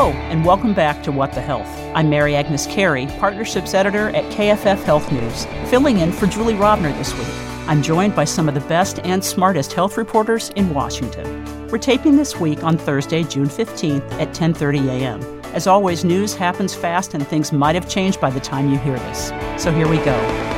Hello, and welcome back to What the Health. I'm Mary Agnes Carey, Partnerships Editor at KFF Health News, filling in for Julie Rovner this week. I'm joined by some of the best and smartest health reporters in Washington. We're taping this week on Thursday, June 15th at 10:30 a.m. As always, news happens fast and things might have changed by the time you hear this. So here we go.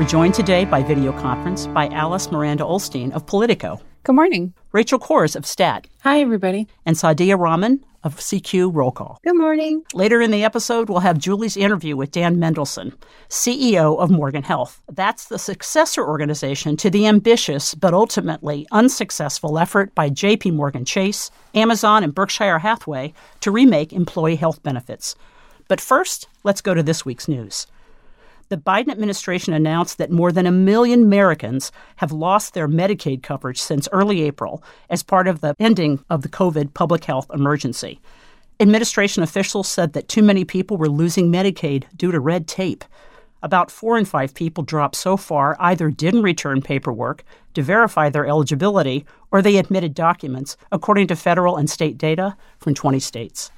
We're joined today by video conference by Alice Miranda Ollstein of Politico. Good morning. Rachel Cohrs of STAT. Hi, everybody. And Sandhya Raman of CQ Roll Call. Good morning. Later in the episode, we'll have Julie's interview with Dan Mendelson, CEO of Morgan Health. That's the successor organization to the ambitious but ultimately unsuccessful effort by JP Morgan Chase, Amazon, and Berkshire Hathaway to remake employee health benefits. But first, let's go to this week's news the Biden administration announced that more than a million Americans have lost their Medicaid coverage since early April as part of the ending of the COVID public health emergency. Administration officials said that too many people were losing Medicaid due to red tape. About four in five people dropped so far either didn't return paperwork to verify their eligibility or they admitted documents, according to federal and state data from 20 states.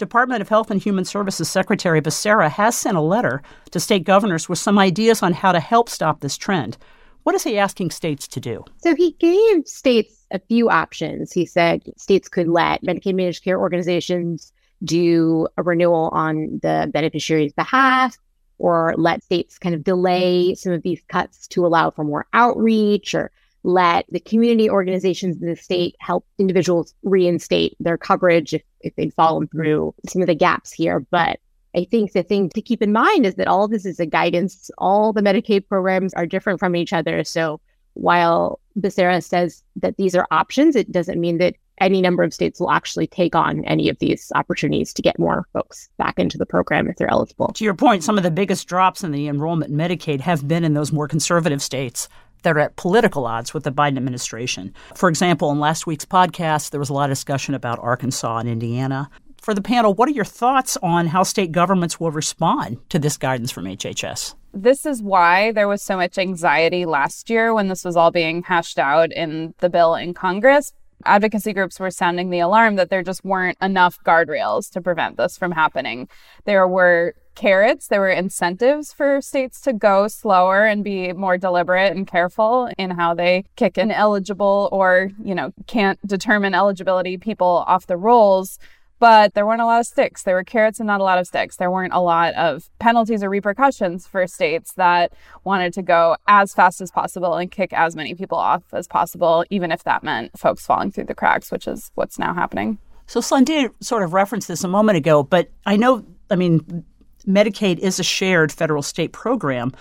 Department of Health and Human Services Secretary Becerra has sent a letter to state governors with some ideas on how to help stop this trend. What is he asking states to do? So he gave states a few options. He said states could let Medicaid managed care organizations do a renewal on the beneficiary's behalf or let states kind of delay some of these cuts to allow for more outreach or let the community organizations in the state help individuals reinstate their coverage if, if they've fallen through some of the gaps here. But I think the thing to keep in mind is that all this is a guidance. All the Medicaid programs are different from each other. So while Becerra says that these are options, it doesn't mean that any number of states will actually take on any of these opportunities to get more folks back into the program if they're eligible. To your point, some of the biggest drops in the enrollment in Medicaid have been in those more conservative states that are at political odds with the Biden administration. For example, in last week's podcast, there was a lot of discussion about Arkansas and Indiana. For the panel, what are your thoughts on how state governments will respond to this guidance from HHS? This is why there was so much anxiety last year when this was all being hashed out in the bill in Congress. Advocacy groups were sounding the alarm that there just weren't enough guardrails to prevent this from happening. There were carrots. There were incentives for states to go slower and be more deliberate and careful in how they kick ineligible or, you know, can't determine eligibility people off the rolls. But there weren't a lot of sticks. There were carrots and not a lot of sticks. There weren't a lot of penalties or repercussions for states that wanted to go as fast as possible and kick as many people off as possible, even if that meant folks falling through the cracks, which is what's now happening. So Sandhya sort of referenced this a moment ago, but I know, I mean, Medicaid is a shared federal state program,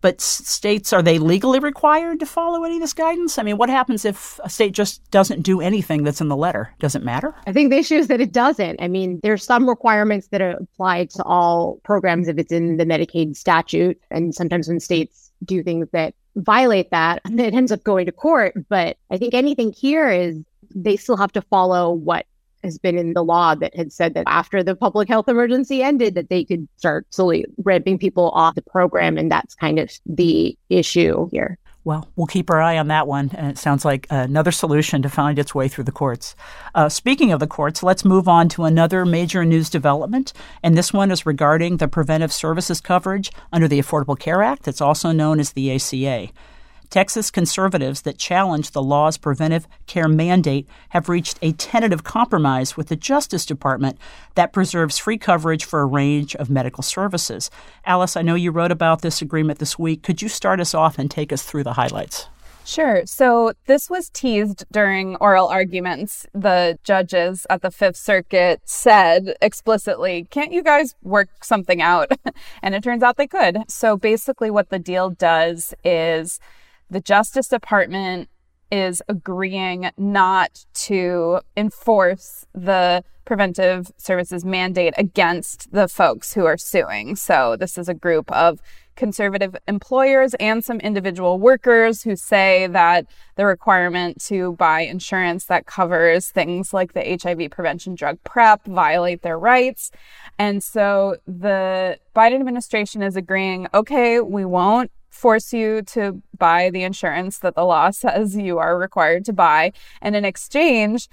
but states are they legally required to follow any of this guidance? I mean, what happens if a state just doesn't do anything that's in the letter? Does it matter? I think the issue is that it doesn't. I mean, there's some requirements that applied to all programs if it's in the Medicaid statute, and sometimes when states do things that violate that, it ends up going to court. But I think anything here is they still have to follow what has been in the law that had said that after the public health emergency ended that they could start slowly ramping people off the program and that's kind of the issue here well, we'll keep our eye on that one. And it sounds like another solution to find its way through the courts. Uh, speaking of the courts, let's move on to another major news development. And this one is regarding the preventive services coverage under the Affordable Care Act. It's also known as the ACA. Texas conservatives that challenge the law's preventive care mandate have reached a tentative compromise with the Justice Department that preserves free coverage for a range of medical services. Alice, I know you wrote about this agreement this week. Could you start us off and take us through the highlights? Sure. So this was teased during oral arguments. The judges at the Fifth Circuit said explicitly, can't you guys work something out? and it turns out they could. So basically, what the deal does is the Justice Department is agreeing not to enforce the preventive services mandate against the folks who are suing. So, this is a group of conservative employers and some individual workers who say that the requirement to buy insurance that covers things like the HIV prevention drug PrEP violate their rights. And so the Biden administration is agreeing, okay, we won't force you to buy the insurance that the law says you are required to buy. And in exchange,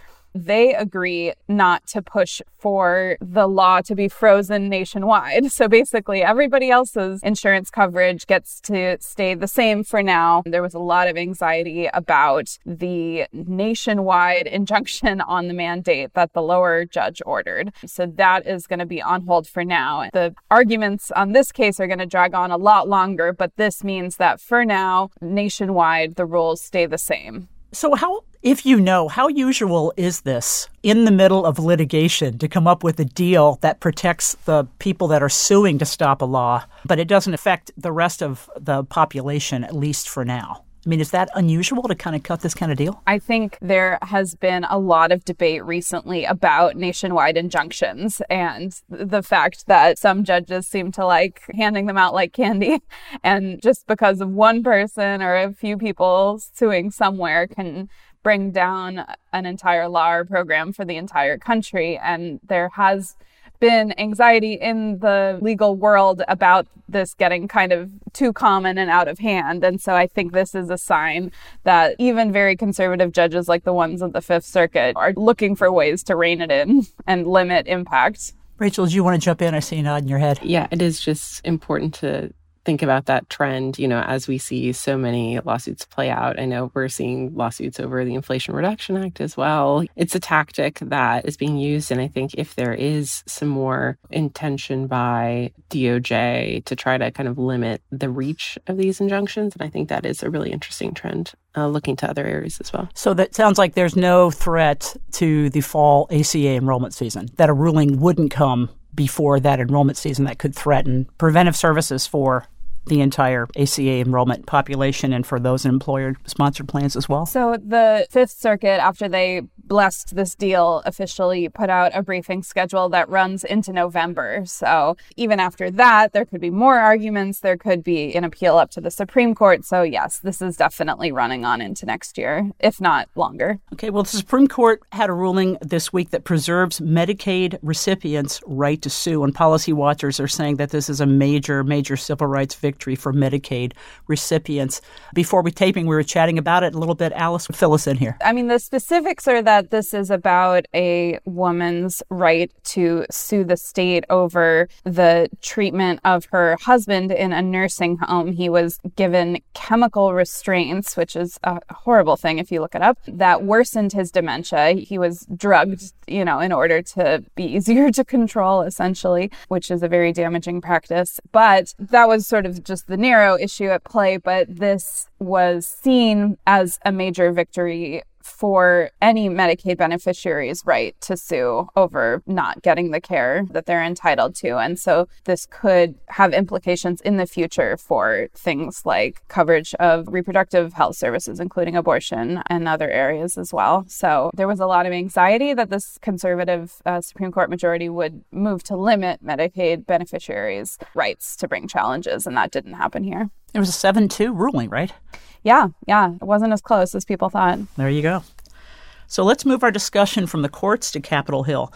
they agree not to push for the law to be frozen nationwide. So basically, everybody else's insurance coverage gets to stay the same for now. There was a lot of anxiety about the nationwide injunction on the mandate that the lower judge ordered. So that is going to be on hold for now. The arguments on this case are going to drag on a lot longer, but this means that for now, nationwide, the rules stay the same. So, how, if you know, how usual is this in the middle of litigation to come up with a deal that protects the people that are suing to stop a law, but it doesn't affect the rest of the population, at least for now? I mean, is that unusual to kind of cut this kind of deal? I think there has been a lot of debate recently about nationwide injunctions and the fact that some judges seem to like handing them out like candy. And just because of one person or a few people suing somewhere can bring down an entire law or program for the entire country. And there has been anxiety in the legal world about this getting kind of too common and out of hand. And so I think this is a sign that even very conservative judges like the ones of the Fifth Circuit are looking for ways to rein it in and limit impact. Rachel, do you want to jump in? I see you nodding your head. Yeah, it is just important to think about that trend, you know, as we see so many lawsuits play out. I know we're seeing lawsuits over the Inflation Reduction Act as well. It's a tactic that is being used. And I think if there is some more intention by DOJ to try to kind of limit the reach of these injunctions, and I think that is a really interesting trend. Uh, looking to other areas as well. So that sounds like there's no threat to the fall ACA enrollment season, that a ruling wouldn't come before that enrollment season that could threaten preventive services for the entire ACA enrollment population and for those employer sponsored plans as well? So, the Fifth Circuit, after they blessed this deal, officially put out a briefing schedule that runs into November. So, even after that, there could be more arguments. There could be an appeal up to the Supreme Court. So, yes, this is definitely running on into next year, if not longer. Okay, well, the Supreme Court had a ruling this week that preserves Medicaid recipients' right to sue, and policy watchers are saying that this is a major, major civil rights victory victory for Medicaid recipients. Before we taping, we were chatting about it a little bit. Alice, fill us in here. I mean, the specifics are that this is about a woman's right to sue the state over the treatment of her husband in a nursing home. He was given chemical restraints, which is a horrible thing if you look it up, that worsened his dementia. He was drugged, you know, in order to be easier to control, essentially, which is a very damaging practice. But that was sort of just the narrow issue at play, but this was seen as a major victory for any Medicaid beneficiary's right to sue over not getting the care that they're entitled to. And so this could have implications in the future for things like coverage of reproductive health services, including abortion and other areas as well. So there was a lot of anxiety that this conservative uh, Supreme Court majority would move to limit Medicaid beneficiaries' rights to bring challenges, and that didn't happen here. It was a 7 2 ruling, right? Yeah, yeah. It wasn't as close as people thought. There you go. So let's move our discussion from the courts to Capitol Hill.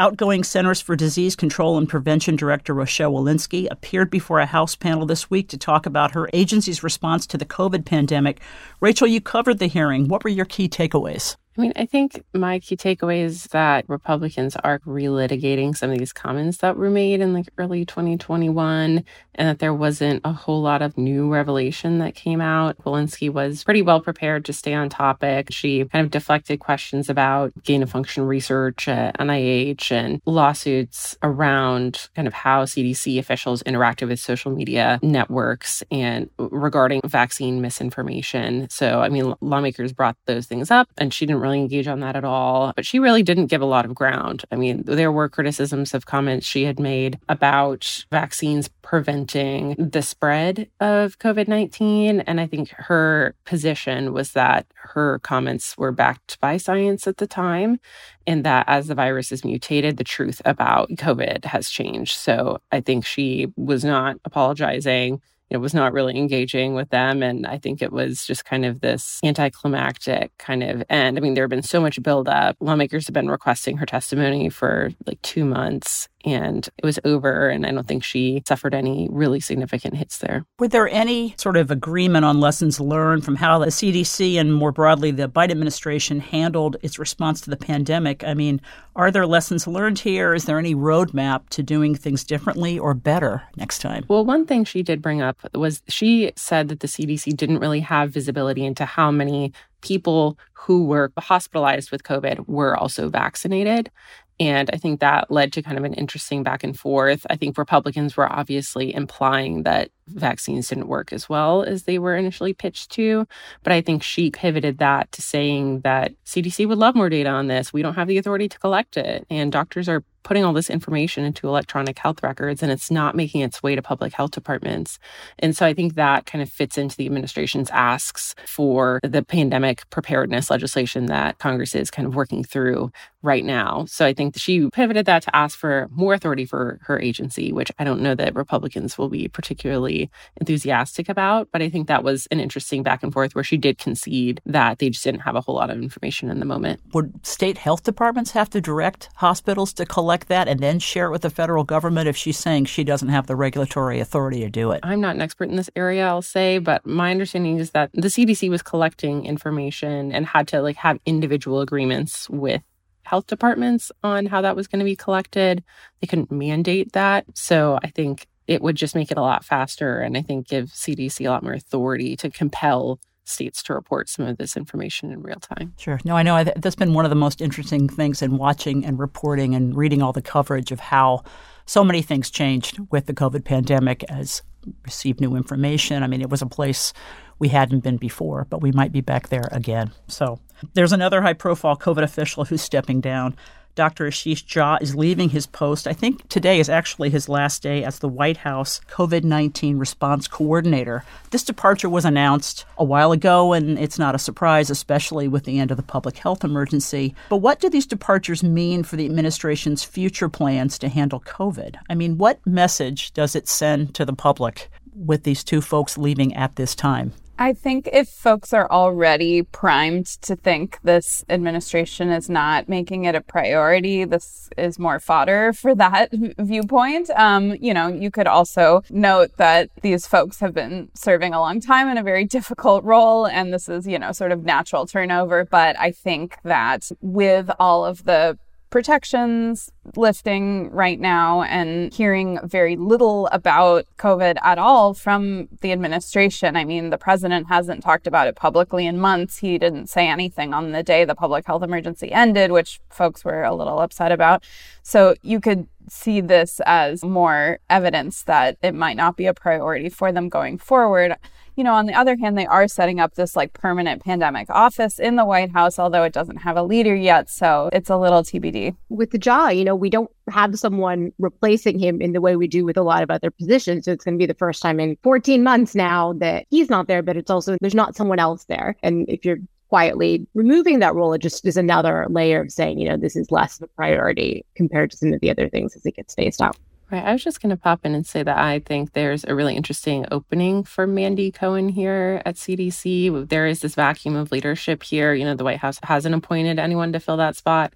Outgoing Centers for Disease Control and Prevention Director Rochelle Walensky appeared before a House panel this week to talk about her agency's response to the COVID pandemic. Rachel, you covered the hearing. What were your key takeaways? I mean, I think my key takeaway is that Republicans are relitigating some of these comments that were made in like early 2021 and that there wasn't a whole lot of new revelation that came out. Walensky was pretty well prepared to stay on topic. She kind of deflected questions about gain of function research at NIH and lawsuits around kind of how CDC officials interacted with social media networks and regarding vaccine misinformation. So, I mean, lawmakers brought those things up and she didn't really really engage on that at all. But she really didn't give a lot of ground. I mean, there were criticisms of comments she had made about vaccines preventing the spread of COVID 19. And I think her position was that her comments were backed by science at the time, and that as the virus is mutated, the truth about COVID has changed. So I think she was not apologizing it was not really engaging with them. And I think it was just kind of this anticlimactic kind of end. I mean, there had been so much buildup. Lawmakers have been requesting her testimony for like two months. And it was over. And I don't think she suffered any really significant hits there. Were there any sort of agreement on lessons learned from how the CDC and more broadly the Biden administration handled its response to the pandemic? I mean, are there lessons learned here? Is there any roadmap to doing things differently or better next time? Well, one thing she did bring up was she said that the CDC didn't really have visibility into how many people who were hospitalized with COVID were also vaccinated. And I think that led to kind of an interesting back and forth. I think Republicans were obviously implying that vaccines didn't work as well as they were initially pitched to. But I think she pivoted that to saying that CDC would love more data on this. We don't have the authority to collect it. And doctors are putting all this information into electronic health records and it's not making its way to public health departments. And so I think that kind of fits into the administration's asks for the pandemic preparedness legislation that Congress is kind of working through right now. So I think she pivoted that to ask for more authority for her agency, which I don't know that Republicans will be particularly enthusiastic about. But I think that was an interesting back and forth where she did concede that they just didn't have a whole lot of information in the moment. Would state health departments have to direct hospitals to collect? collect that and then share it with the federal government if she's saying she doesn't have the regulatory authority to do it? I'm not an expert in this area, I'll say, but my understanding is that the CDC was collecting information and had to like have individual agreements with health departments on how that was going to be collected. They couldn't mandate that. So I think it would just make it a lot faster and I think give CDC a lot more authority to compel states to report some of this information in real time. Sure. No, I know that's been one of the most interesting things in watching and reporting and reading all the coverage of how so many things changed with the COVID pandemic as received new information. I mean, it was a place we hadn't been before, but we might be back there again. So there's another high profile COVID official who's stepping down. Dr. Ashish Jha is leaving his post. I think today is actually his last day as the White House COVID 19 response coordinator. This departure was announced a while ago, and it's not a surprise, especially with the end of the public health emergency. But what do these departures mean for the administration's future plans to handle COVID? I mean, what message does it send to the public with these two folks leaving at this time? I think if folks are already primed to think this administration is not making it a priority, this is more fodder for that viewpoint. Um, you know, you could also note that these folks have been serving a long time in a very difficult role, and this is, you know, sort of natural turnover. But I think that with all of the protections lifting right now and hearing very little about COVID at all from the administration. I mean, the president hasn't talked about it publicly in months. He didn't say anything on the day the public health emergency ended, which folks were a little upset about. So you could see this as more evidence that it might not be a priority for them going forward you know, on the other hand, they are setting up this like permanent pandemic office in the White House, although it doesn't have a leader yet. So it's a little TBD. With the jaw, you know, we don't have someone replacing him in the way we do with a lot of other positions. So it's going to be the first time in 14 months now that he's not there, but it's also there's not someone else there. And if you're quietly removing that role, it just is another layer of saying, you know, this is less of a priority compared to some of the other things as it gets phased out. Right. I was just going to pop in and say that I think there's a really interesting opening for Mandy Cohen here at CDC. There is this vacuum of leadership here. You know, the White House hasn't appointed anyone to fill that spot.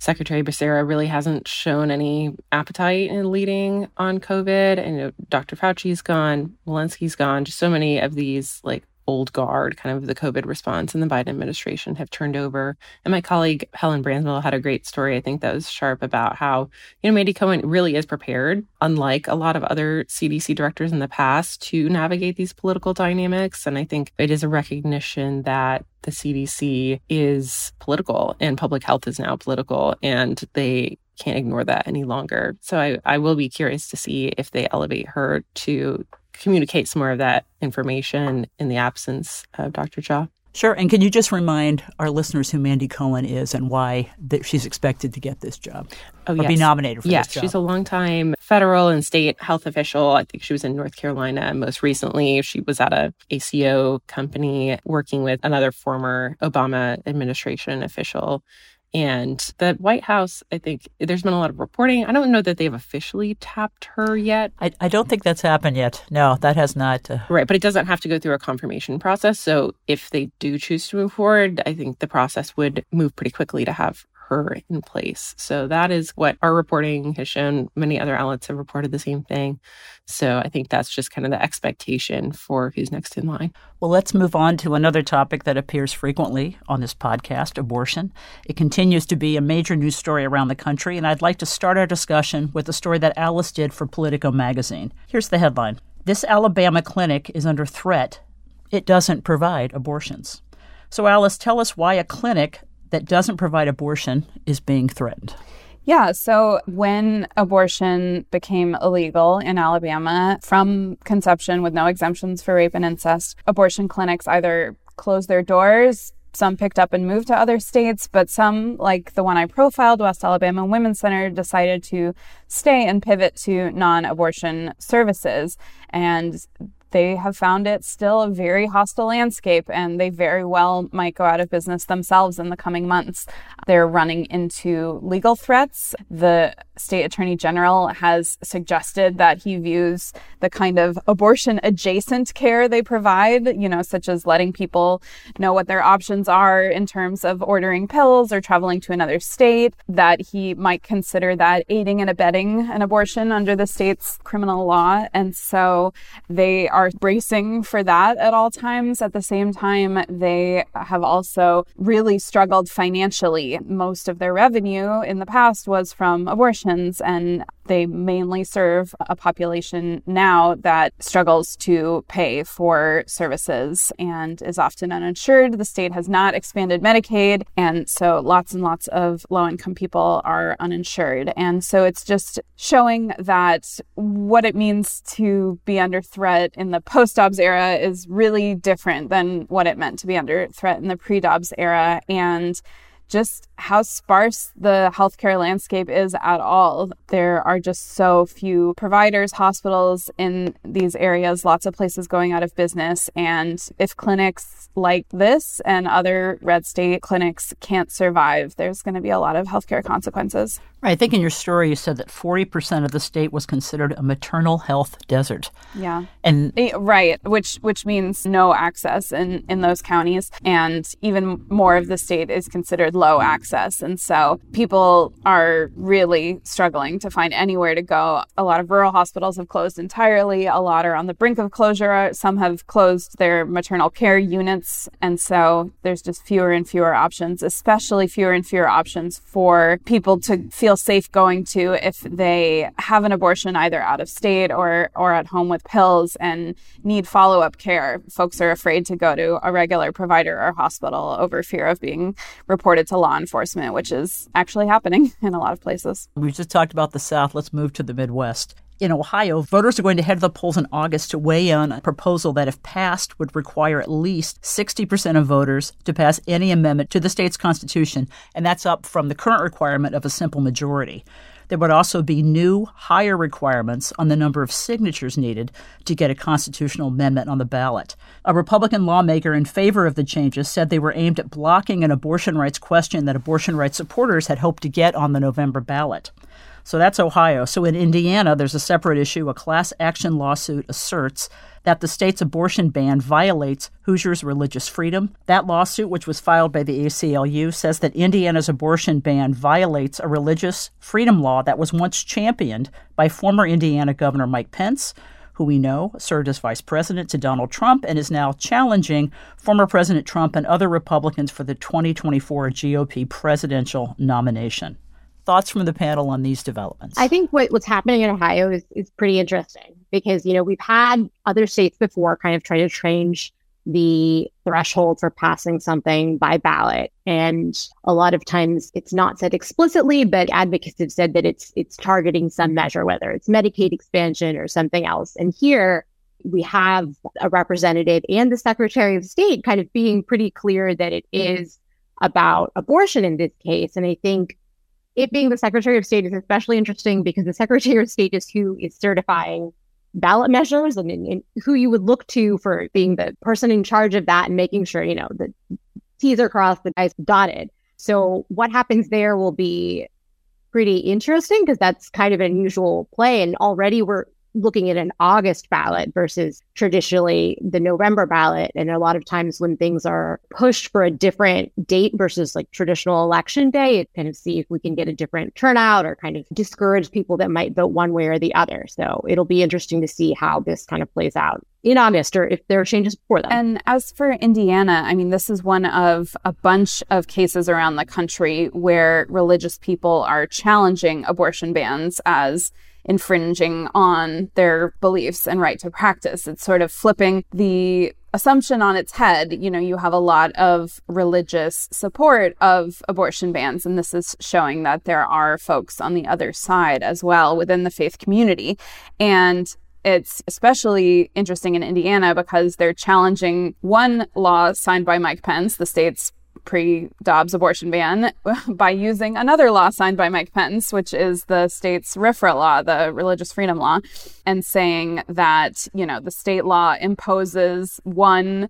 Secretary Becerra really hasn't shown any appetite in leading on COVID. And you know, Dr. Fauci's gone, Walensky's gone. Just so many of these like old guard, kind of the COVID response in the Biden administration have turned over. And my colleague Helen Branswell had a great story, I think that was sharp about how, you know, Mandy Cohen really is prepared, unlike a lot of other CDC directors in the past, to navigate these political dynamics. And I think it is a recognition that the CDC is political and public health is now political and they can't ignore that any longer. So I, I will be curious to see if they elevate her to communicate some more of that information in the absence of Dr. Jha. Sure. And can you just remind our listeners who Mandy Cohen is and why that she's expected to get this job oh, or yes. be nominated for yes, this job? She's a longtime federal and state health official. I think she was in North Carolina most recently. She was at a ACO company working with another former Obama administration official and the White House, I think there's been a lot of reporting. I don't know that they've officially tapped her yet. I, I don't think that's happened yet. No, that has not. Uh... Right, but it doesn't have to go through a confirmation process. So if they do choose to move forward, I think the process would move pretty quickly to have her in place. So that is what our reporting has shown. Many other outlets have reported the same thing. So I think that's just kind of the expectation for who's next in line. Well, let's move on to another topic that appears frequently on this podcast abortion. It continues to be a major news story around the country, and I'd like to start our discussion with a story that Alice did for Politico magazine. Here's the headline This Alabama clinic is under threat. It doesn't provide abortions. So, Alice, tell us why a clinic that doesn't provide abortion is being threatened. Yeah, so when abortion became illegal in Alabama from conception with no exemptions for rape and incest, abortion clinics either closed their doors, some picked up and moved to other states, but some, like the one I profiled, West Alabama Women's Center, decided to stay and pivot to non abortion services. And they have found it still a very hostile landscape and they very well might go out of business themselves in the coming months. They're running into legal threats. The state attorney general has suggested that he views the kind of abortion adjacent care they provide, you know, such as letting people know what their options are in terms of ordering pills or traveling to another state, that he might consider that aiding and abetting an abortion under the state's criminal law. And so they are bracing for that at all times. At the same time, they have also really struggled financially. Most of their revenue in the past was from abortions, and they mainly serve a population now that struggles to pay for services and is often uninsured. The state has not expanded Medicaid, and so lots and lots of low income people are uninsured. And so it's just showing that what it means to be under threat in the post Dobbs era is really different than what it meant to be under threat in the pre Dobbs era. And just how sparse the healthcare landscape is at all. There are just so few providers, hospitals in these areas, lots of places going out of business. And if clinics like this and other red state clinics can't survive, there's going to be a lot of healthcare consequences. Right. I think in your story you said that 40% of the state was considered a maternal health desert. Yeah. And eh, right, which which means no access in in those counties and even more of the state is considered low access. And so people are really struggling to find anywhere to go. A lot of rural hospitals have closed entirely, a lot are on the brink of closure. Some have closed their maternal care units and so there's just fewer and fewer options, especially fewer and fewer options for people to feel feel safe going to if they have an abortion either out of state or or at home with pills and need follow-up care. Folks are afraid to go to a regular provider or hospital over fear of being reported to law enforcement, which is actually happening in a lot of places. We've just talked about the South. Let's move to the Midwest. In Ohio, voters are going to head to the polls in August to weigh in on a proposal that, if passed, would require at least 60% of voters to pass any amendment to the state's constitution, and that's up from the current requirement of a simple majority. There would also be new, higher requirements on the number of signatures needed to get a constitutional amendment on the ballot. A Republican lawmaker in favor of the changes said they were aimed at blocking an abortion rights question that abortion rights supporters had hoped to get on the November ballot. So that's Ohio. So in Indiana, there's a separate issue. A class action lawsuit asserts that the state's abortion ban violates Hoosiers' religious freedom. That lawsuit, which was filed by the ACLU, says that Indiana's abortion ban violates a religious freedom law that was once championed by former Indiana Governor Mike Pence who we know served as vice president to Donald Trump and is now challenging former President Trump and other Republicans for the 2024 GOP presidential nomination thoughts from the panel on these developments? I think what, what's happening in Ohio is, is pretty interesting because, you know, we've had other states before kind of try to change the threshold for passing something by ballot. And a lot of times it's not said explicitly, but advocates have said that it's it's targeting some measure, whether it's Medicaid expansion or something else. And here we have a representative and the Secretary of State kind of being pretty clear that it is about abortion in this case. And I think it being the Secretary of State is especially interesting because the Secretary of State is who is certifying ballot measures and, and, who you would look to for being the person in charge of that and making sure, you know, the T's are crossed, the I's dotted. So what happens there will be pretty interesting because that's kind of an unusual play. And already we're looking at an August ballot versus traditionally the November ballot. And a lot of times when things are pushed for a different date versus like traditional election day, it kind of see if we can get a different turnout or kind of discourage people that might vote one way or the other. So it'll be interesting to see how this kind of plays out in August or if there are changes before that. And as for Indiana, I mean, this is one of a bunch of cases around the country where religious people are challenging abortion bans as infringing on their beliefs and right to practice. It's sort of flipping the assumption on its head. You know, you have a lot of religious support of abortion bans, and this is showing that there are folks on the other side as well within the faith community. And it's especially interesting in Indiana because they're challenging one law signed by Mike Pence, the state's pre Dobbs abortion ban, by using another law signed by Mike Pence, which is the state's RFRA law, the religious freedom law, and saying that, you know, the state law imposes one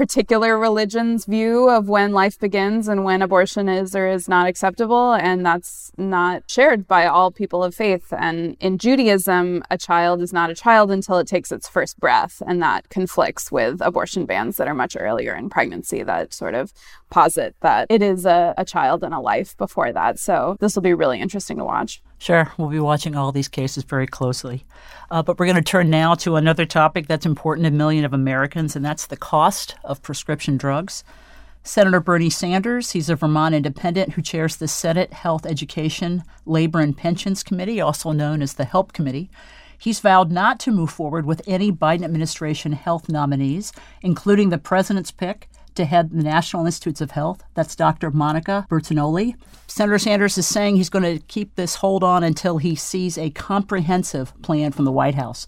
particular religion's view of when life begins and when abortion is or is not acceptable. And that's not shared by all people of faith. And in Judaism, a child is not a child until it takes its first breath. And that conflicts with abortion bans that are much earlier in pregnancy that sort of posit that it is a, a child and a life before that. So this will be really interesting to watch. Sure, we'll be watching all these cases very closely. Uh, but we're going to turn now to another topic that's important to a million of Americans, and that's the cost of prescription drugs. Senator Bernie Sanders, he's a Vermont independent who chairs the Senate Health, Education, Labor, and Pensions Committee, also known as the HELP Committee. He's vowed not to move forward with any Biden administration health nominees, including the president's pick to head the National Institutes of Health. That's Dr. Monica Bertagnolli. Senator Sanders is saying he's going to keep this hold on until he sees a comprehensive plan from the White House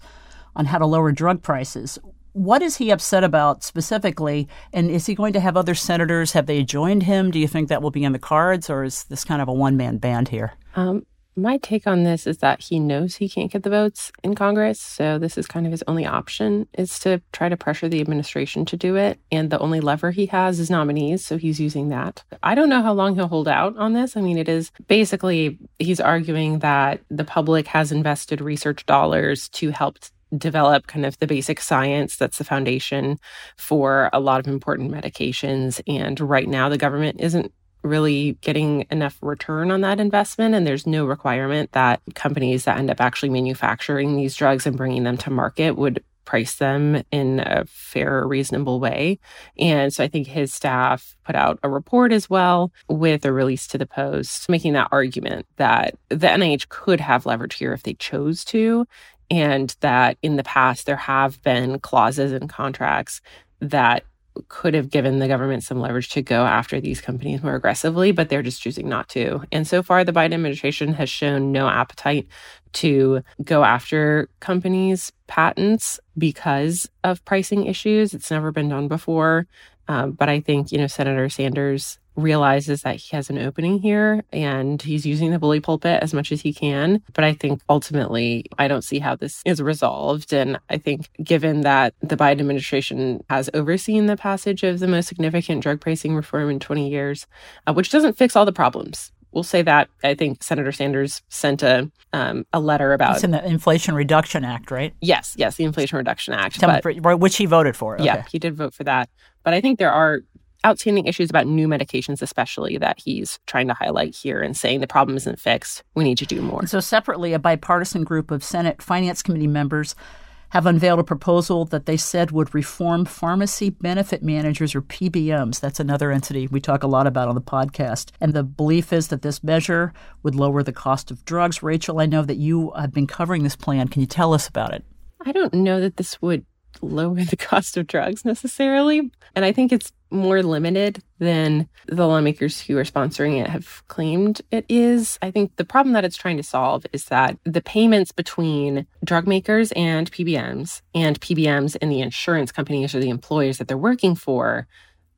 on how to lower drug prices. What is he upset about specifically? And is he going to have other senators? Have they joined him? Do you think that will be in the cards, or is this kind of a one man band here? Um, my take on this is that he knows he can't get the votes in Congress. So this is kind of his only option is to try to pressure the administration to do it. And the only lever he has is nominees. So he's using that. I don't know how long he'll hold out on this. I mean, it is basically he's arguing that the public has invested research dollars to help develop kind of the basic science that's the foundation for a lot of important medications. And right now, the government isn't really getting enough return on that investment. And there's no requirement that companies that end up actually manufacturing these drugs and bringing them to market would price them in a fair, reasonable way. And so I think his staff put out a report as well with a release to the Post, making that argument that the NIH could have leverage here if they chose to. And that in the past, there have been clauses in contracts that could have given the government some leverage to go after these companies more aggressively, but they're just choosing not to. And so far, the Biden administration has shown no appetite to go after companies' patents because of pricing issues. It's never been done before. Um, but I think, you know, Senator Sanders realizes that he has an opening here and he's using the bully pulpit as much as he can. But I think ultimately, I don't see how this is resolved. And I think given that the Biden administration has overseen the passage of the most significant drug pricing reform in 20 years, uh, which doesn't fix all the problems. We'll say that I think Senator Sanders sent a um, a letter about it's in the Inflation Reduction Act, right? Yes, yes, the Inflation Reduction Act, but, which he voted for. Okay. Yeah, he did vote for that. But I think there are outstanding issues about new medications, especially that he's trying to highlight here and saying the problem isn't fixed. We need to do more. And so, separately, a bipartisan group of Senate Finance Committee members have unveiled a proposal that they said would reform pharmacy benefit managers or PBMs. That's another entity we talk a lot about on the podcast. And the belief is that this measure would lower the cost of drugs. Rachel, I know that you have been covering this plan. Can you tell us about it? I don't know that this would lower the cost of drugs necessarily. And I think it's more limited than the lawmakers who are sponsoring it have claimed it is. I think the problem that it's trying to solve is that the payments between drug makers and PBMs and PBMs and the insurance companies or the employers that they're working for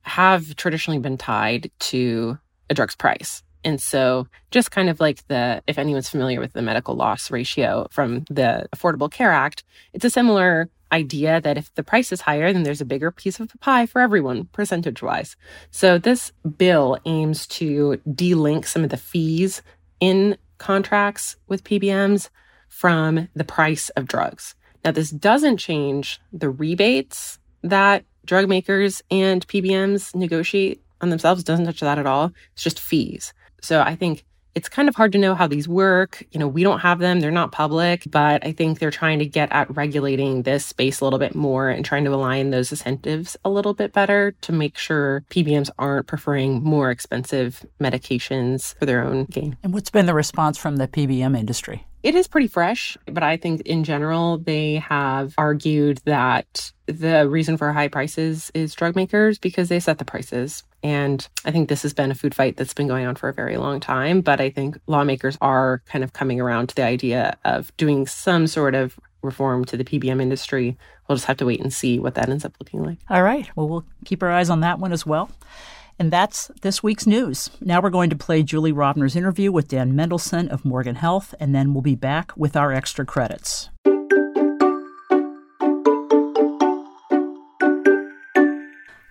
have traditionally been tied to a drug's price. And so, just kind of like the, if anyone's familiar with the medical loss ratio from the Affordable Care Act, it's a similar idea that if the price is higher, then there's a bigger piece of the pie for everyone, percentage wise. So, this bill aims to delink some of the fees in contracts with PBMs from the price of drugs. Now, this doesn't change the rebates that drug makers and PBMs negotiate on themselves, doesn't touch that at all. It's just fees. So I think it's kind of hard to know how these work. You know, we don't have them, they're not public, but I think they're trying to get at regulating this space a little bit more and trying to align those incentives a little bit better to make sure PBMs aren't preferring more expensive medications for their own gain. And what's been the response from the PBM industry? It is pretty fresh, but I think in general, they have argued that the reason for high prices is drug makers because they set the prices. And I think this has been a food fight that's been going on for a very long time. But I think lawmakers are kind of coming around to the idea of doing some sort of reform to the PBM industry. We'll just have to wait and see what that ends up looking like. All right. Well, we'll keep our eyes on that one as well. And that's this week's news. Now we're going to play Julie Rovner's interview with Dan Mendelson of Morgan Health, and then we'll be back with our extra credits.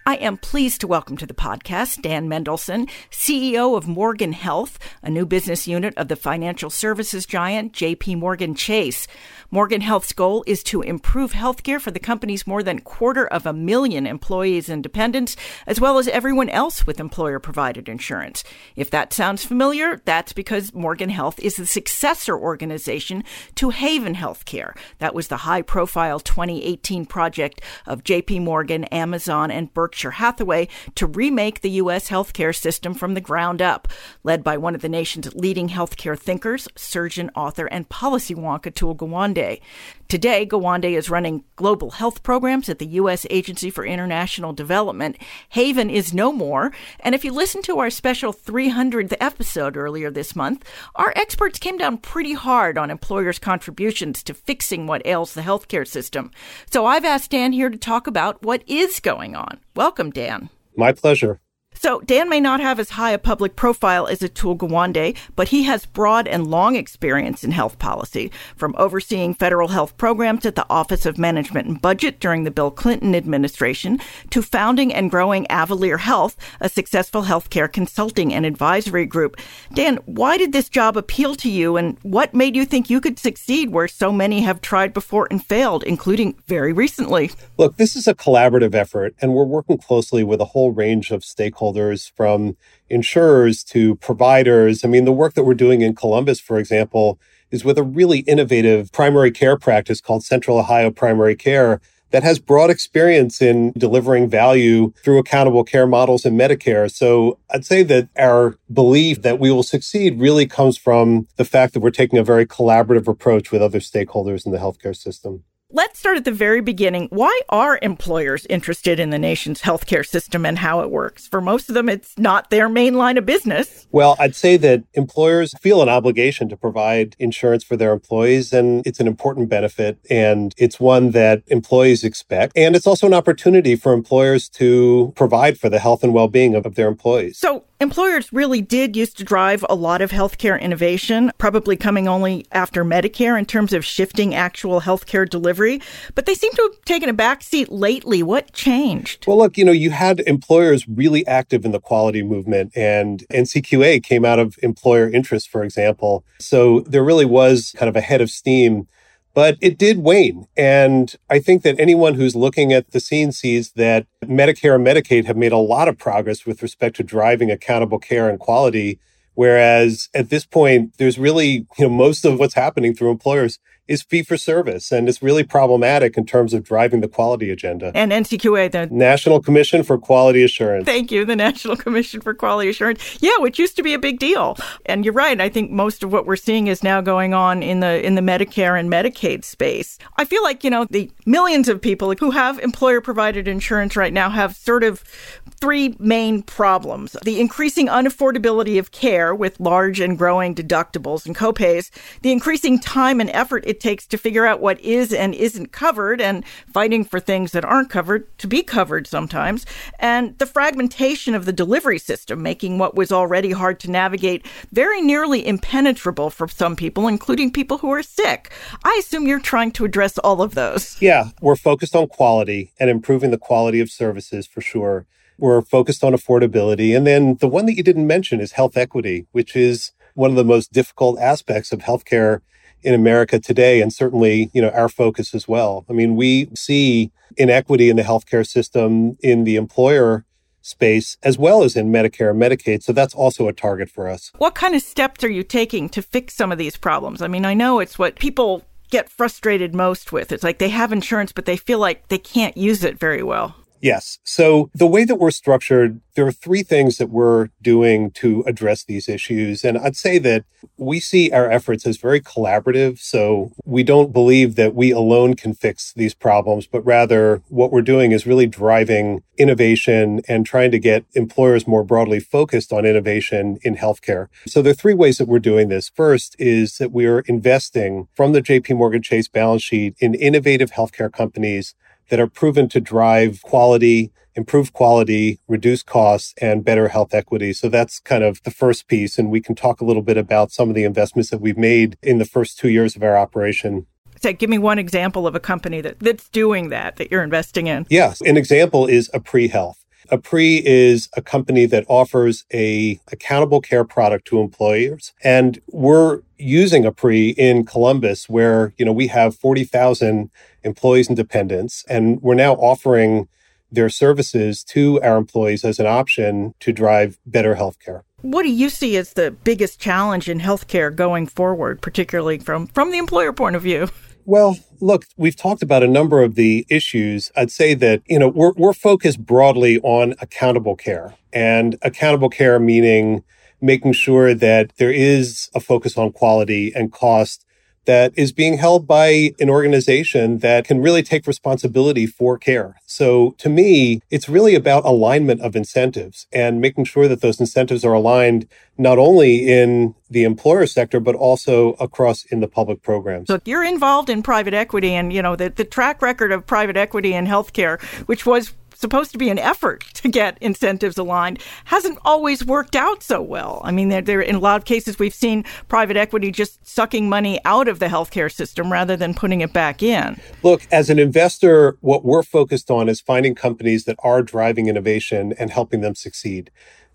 I am pleased to welcome to the podcast Dan Mendelson, CEO of Morgan Health, a new business unit of the financial services giant JP Morgan Chase. Morgan Health's goal is to improve healthcare for the company's more than quarter of a million employees and dependents, as well as everyone else with employer provided insurance. If that sounds familiar, that's because Morgan Health is the successor organization to Haven Healthcare. That was the high profile 2018 project of JP Morgan, Amazon, and Berkshire Berkshire Hathaway to remake the U.S. healthcare system from the ground up, led by one of the nation's leading healthcare thinkers, surgeon, author, and policy wonk Atul Gawande. Today, Gawande is running global health programs at the U.S. Agency for International Development. Haven is no more. And if you listen to our special 300th episode earlier this month, our experts came down pretty hard on employers' contributions to fixing what ails the healthcare system. So I've asked Dan here to talk about what is going on. Welcome, Dan. My pleasure. So, Dan may not have as high a public profile as Atul Gawande, but he has broad and long experience in health policy, from overseeing federal health programs at the Office of Management and Budget during the Bill Clinton administration to founding and growing Avalere Health, a successful healthcare consulting and advisory group. Dan, why did this job appeal to you, and what made you think you could succeed where so many have tried before and failed, including very recently? Look, this is a collaborative effort, and we're working closely with a whole range of stakeholders stakeholders, from insurers to providers. I mean, the work that we're doing in Columbus, for example, is with a really innovative primary care practice called Central Ohio Primary Care that has broad experience in delivering value through accountable care models in Medicare. So I'd say that our belief that we will succeed really comes from the fact that we're taking a very collaborative approach with other stakeholders in the healthcare system. Let's start at the very beginning. Why are employers interested in the nation's healthcare system and how it works? For most of them, it's not their main line of business. Well, I'd say that employers feel an obligation to provide insurance for their employees, and it's an important benefit, and it's one that employees expect. And it's also an opportunity for employers to provide for the health and well being of, of their employees. So, employers really did used to drive a lot of healthcare innovation, probably coming only after Medicare in terms of shifting actual healthcare delivery but they seem to have taken a backseat lately. What changed? Well, look, you know, you had employers really active in the quality movement, and NCQA came out of employer interest, for example. So there really was kind of a head of steam but it did wane. And I think that anyone who's looking at the scene sees that Medicare and Medicaid have made a lot of progress with respect to driving accountable care and quality. Whereas at this point, there's really, you know, most of what's happening through employers is fee for service, and it's really problematic in terms of driving the quality agenda. And NCQA, the National Commission for Quality Assurance. Thank you, the National Commission for Quality Assurance. Yeah, which used to be a big deal. And you're right. I think most of what we're seeing is now going on in the in the Medicare and Medicaid space. I feel like you know the millions of people who have employer provided insurance right now have sort of three main problems: the increasing unaffordability of care with large and growing deductibles and copays, the increasing time and effort it it takes to figure out what is and isn't covered and fighting for things that aren't covered to be covered sometimes, and the fragmentation of the delivery system, making what was already hard to navigate very nearly impenetrable for some people, including people who are sick. I assume you're trying to address all of those. Yeah, we're focused on quality and improving the quality of services for sure. We're focused on affordability. And then the one that you didn't mention is health equity, which is one of the most difficult aspects of healthcare in America today, and certainly, you know, our focus as well. I mean, we see inequity in the healthcare system in the employer space as well as in Medicare and Medicaid. So that's also a target for us. What kind of steps are you taking to fix some of these problems? I mean, I know it's what people get frustrated most with. It's like they have insurance, but they feel like they can't use it very well. Yes. So the way that we're structured, there are three things that we're doing to address these issues. And I'd say that we see our efforts as very collaborative. So we don't believe that we alone can fix these problems, but rather what we're doing is really driving innovation and trying to get employers more broadly focused on innovation in healthcare. So there are three ways that we're doing this. First is that we're investing from the JP Morgan Chase balance sheet in innovative healthcare companies that are proven to drive quality, improve quality, reduce costs, and better health equity. So that's kind of the first piece. And we can talk a little bit about some of the investments that we've made in the first two years of our operation. So give me one example of a company that, that's doing that, that you're investing in. Yes. An example is Apree Health. Apree is a company that offers a accountable care product to employers. And we're using Apree in Columbus, where, you know, we have 40,000 employees and dependents, and we're now offering their services to our employees as an option to drive better healthcare. What do you see as the biggest challenge in healthcare going forward, particularly from, from the employer point of view? Well, look, we've talked about a number of the issues. I'd say that, you know, we're, we're focused broadly on accountable care and accountable care meaning making sure that there is a focus on quality and cost that is being held by an organization that can really take responsibility for care. So to me, it's really about alignment of incentives and making sure that those incentives are aligned not only in the employer sector, but also across in the public programs. So you're involved in private equity and, you know, the, the track record of private equity in healthcare, which was supposed to be an effort to get incentives aligned hasn't always worked out so well. I mean, there, there in a lot of cases we've seen private equity just sucking money out of the healthcare system rather than putting it back in. Look, as an investor, what we're focused on is finding companies that are driving innovation and helping them succeed.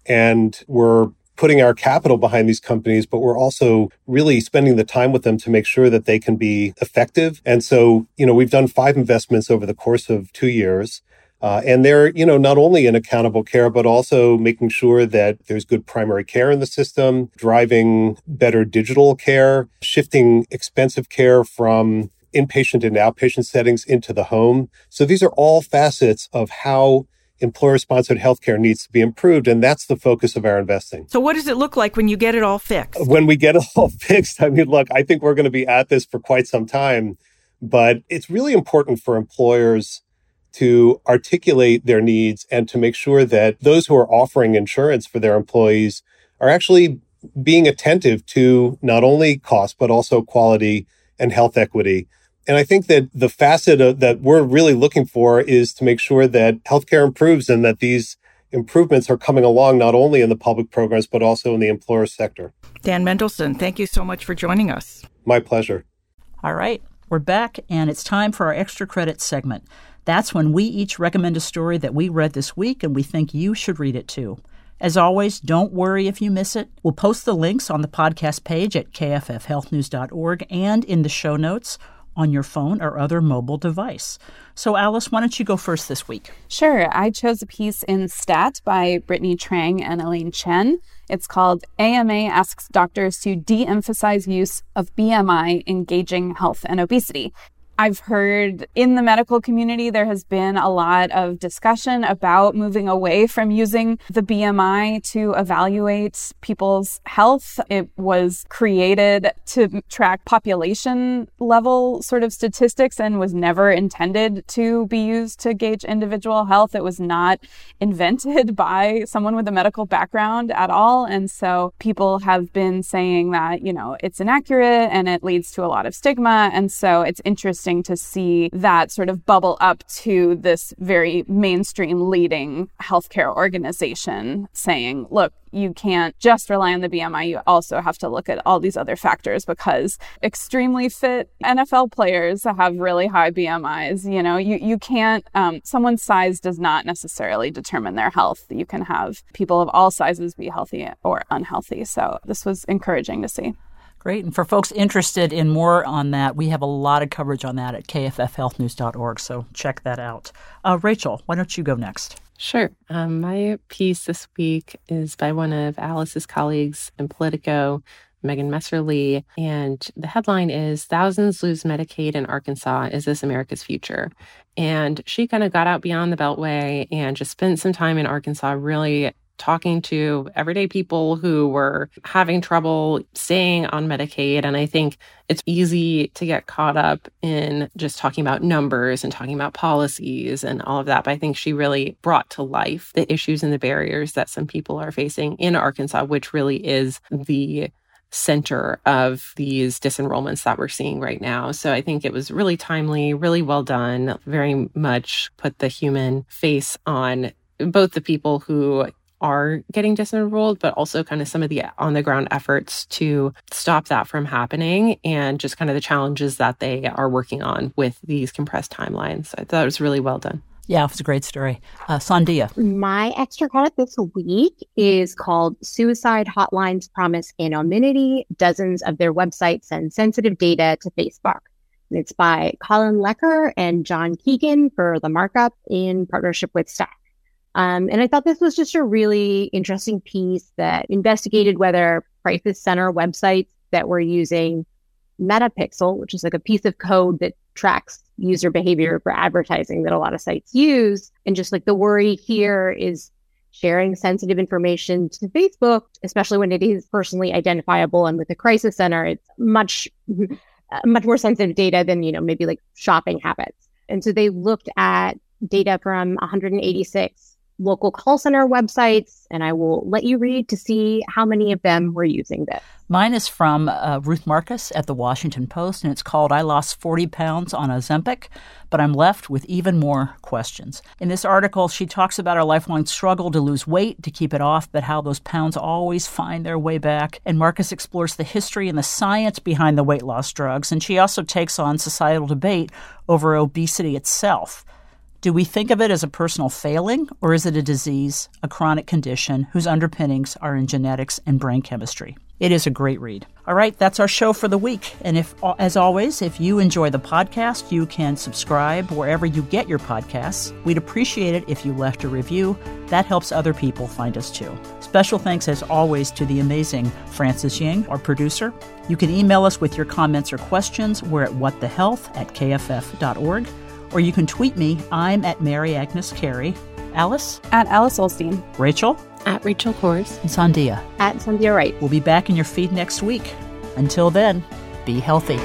And we're putting our capital behind these companies, but we're also really spending the time with them to make sure that they can be effective. And so, you know, we've done five investments over the course of two years. Uh, and they're, you know, not only in accountable care, but also making sure that there's good primary care in the system, driving better digital care, shifting expensive care from inpatient and outpatient settings into the home. So these are all facets of how employer sponsored healthcare needs to be improved. And that's the focus of our investing. So, what does it look like when you get it all fixed? When we get it all fixed, I mean, look, I think we're going to be at this for quite some time, but it's really important for employers to articulate their needs and to make sure that those who are offering insurance for their employees are actually being attentive to not only cost, but also quality and health equity. And I think that the facet of, that we're really looking for is to make sure that healthcare improves and that these improvements are coming along not only in the public programs, but also in the employer sector. Dan Mendelson, thank you so much for joining us. My pleasure. All right, we're back, and it's time for our extra credit segment. That's when we each recommend a story that we read this week and we think you should read it too. As always, don't worry if you miss it. We'll post the links on the podcast page at kffhealthnews.org and in the show notes on your phone or other mobile device. So, Alice, why don't you go first this week? Sure. I chose a piece in Stat by Brittany Trang and Elaine Chen. It's called AMA Asks Doctors to De Emphasize Use of BMI Engaging Health and Obesity. I've heard in the medical community, there has been a lot of discussion about moving away from using the BMI to evaluate people's health. It was created to track population level sort of statistics and was never intended to be used to gauge individual health. It was not invented by someone with a medical background at all. And so people have been saying that, you know, it's inaccurate and it leads to a lot of stigma. And so it's interesting interesting to see that sort of bubble up to this very mainstream leading healthcare organization saying, look, you can't just rely on the BMI. You also have to look at all these other factors because extremely fit NFL players have really high BMIs. You know, you, you can't, um, someone's size does not necessarily determine their health. You can have people of all sizes be healthy or unhealthy. So this was encouraging to see. Great. And for folks interested in more on that, we have a lot of coverage on that at kffhealthnews.org. So check that out. Uh, Rachel, why don't you go next? Sure. Um, my piece this week is by one of Alice's colleagues in Politico, Megan Messerly. And the headline is Thousands Lose Medicaid in Arkansas. Is this America's future? And she kind of got out beyond the Beltway and just spent some time in Arkansas, really talking to everyday people who were having trouble staying on Medicaid. And I think it's easy to get caught up in just talking about numbers and talking about policies and all of that. But I think she really brought to life the issues and the barriers that some people are facing in Arkansas, which really is the center of these disenrollments that we're seeing right now. So I think it was really timely, really well done, very much put the human face on both the people who are getting disenrolled, but also kind of some of the on the ground efforts to stop that from happening and just kind of the challenges that they are working on with these compressed timelines. I thought it was really well done. Yeah, it was a great story. Uh, Sandhya. My extra credit this week is called Suicide Hotlines Promise Anonymity. Dozens of their websites send sensitive data to Facebook. And it's by Colin Lecher and Jon Keegan for the markup in partnership with Stat. Um, and I thought this was just a really interesting piece that investigated whether crisis center websites that were using Meta Pixel, which is like a piece of code that tracks user behavior for advertising that a lot of sites use. And just like the worry here is sharing sensitive information to Facebook, especially when it is personally identifiable. And with a crisis center, it's much, much more sensitive data than, you know, maybe like shopping habits. And so they looked at data from 186 local call center websites, and I will let you read to see how many of them were using this. Mine is from uh, Ruth Marcus at the Washington Post, and it's called I Lost 40 Pounds on Ozempic, but I'm left with even more questions. In this article, she talks about her lifelong struggle to lose weight, to keep it off, but how those pounds always find their way back. And Marcus explores the history and the science behind the weight loss drugs, and she also takes on societal debate over obesity itself. Do we think of it as a personal failing, or is it a disease, a chronic condition whose underpinnings are in genetics and brain chemistry? It is a great read. All right, that's our show for the week. And if, as always, if you enjoy the podcast, you can subscribe wherever you get your podcasts. We'd appreciate it if you left a review. That helps other people find us too. Special thanks, as always, to the amazing Francis Ying, our producer. You can email us with your comments or questions. We're at whatthehealth at kff.org or you can tweet me. I'm at Mary Agnes Carey. Alice? At Alice Ollstein. Rachel? At Rachel Cohrs. And Sandhya? At Sandhya Wright. We'll be back in your feed next week. Until then, be healthy.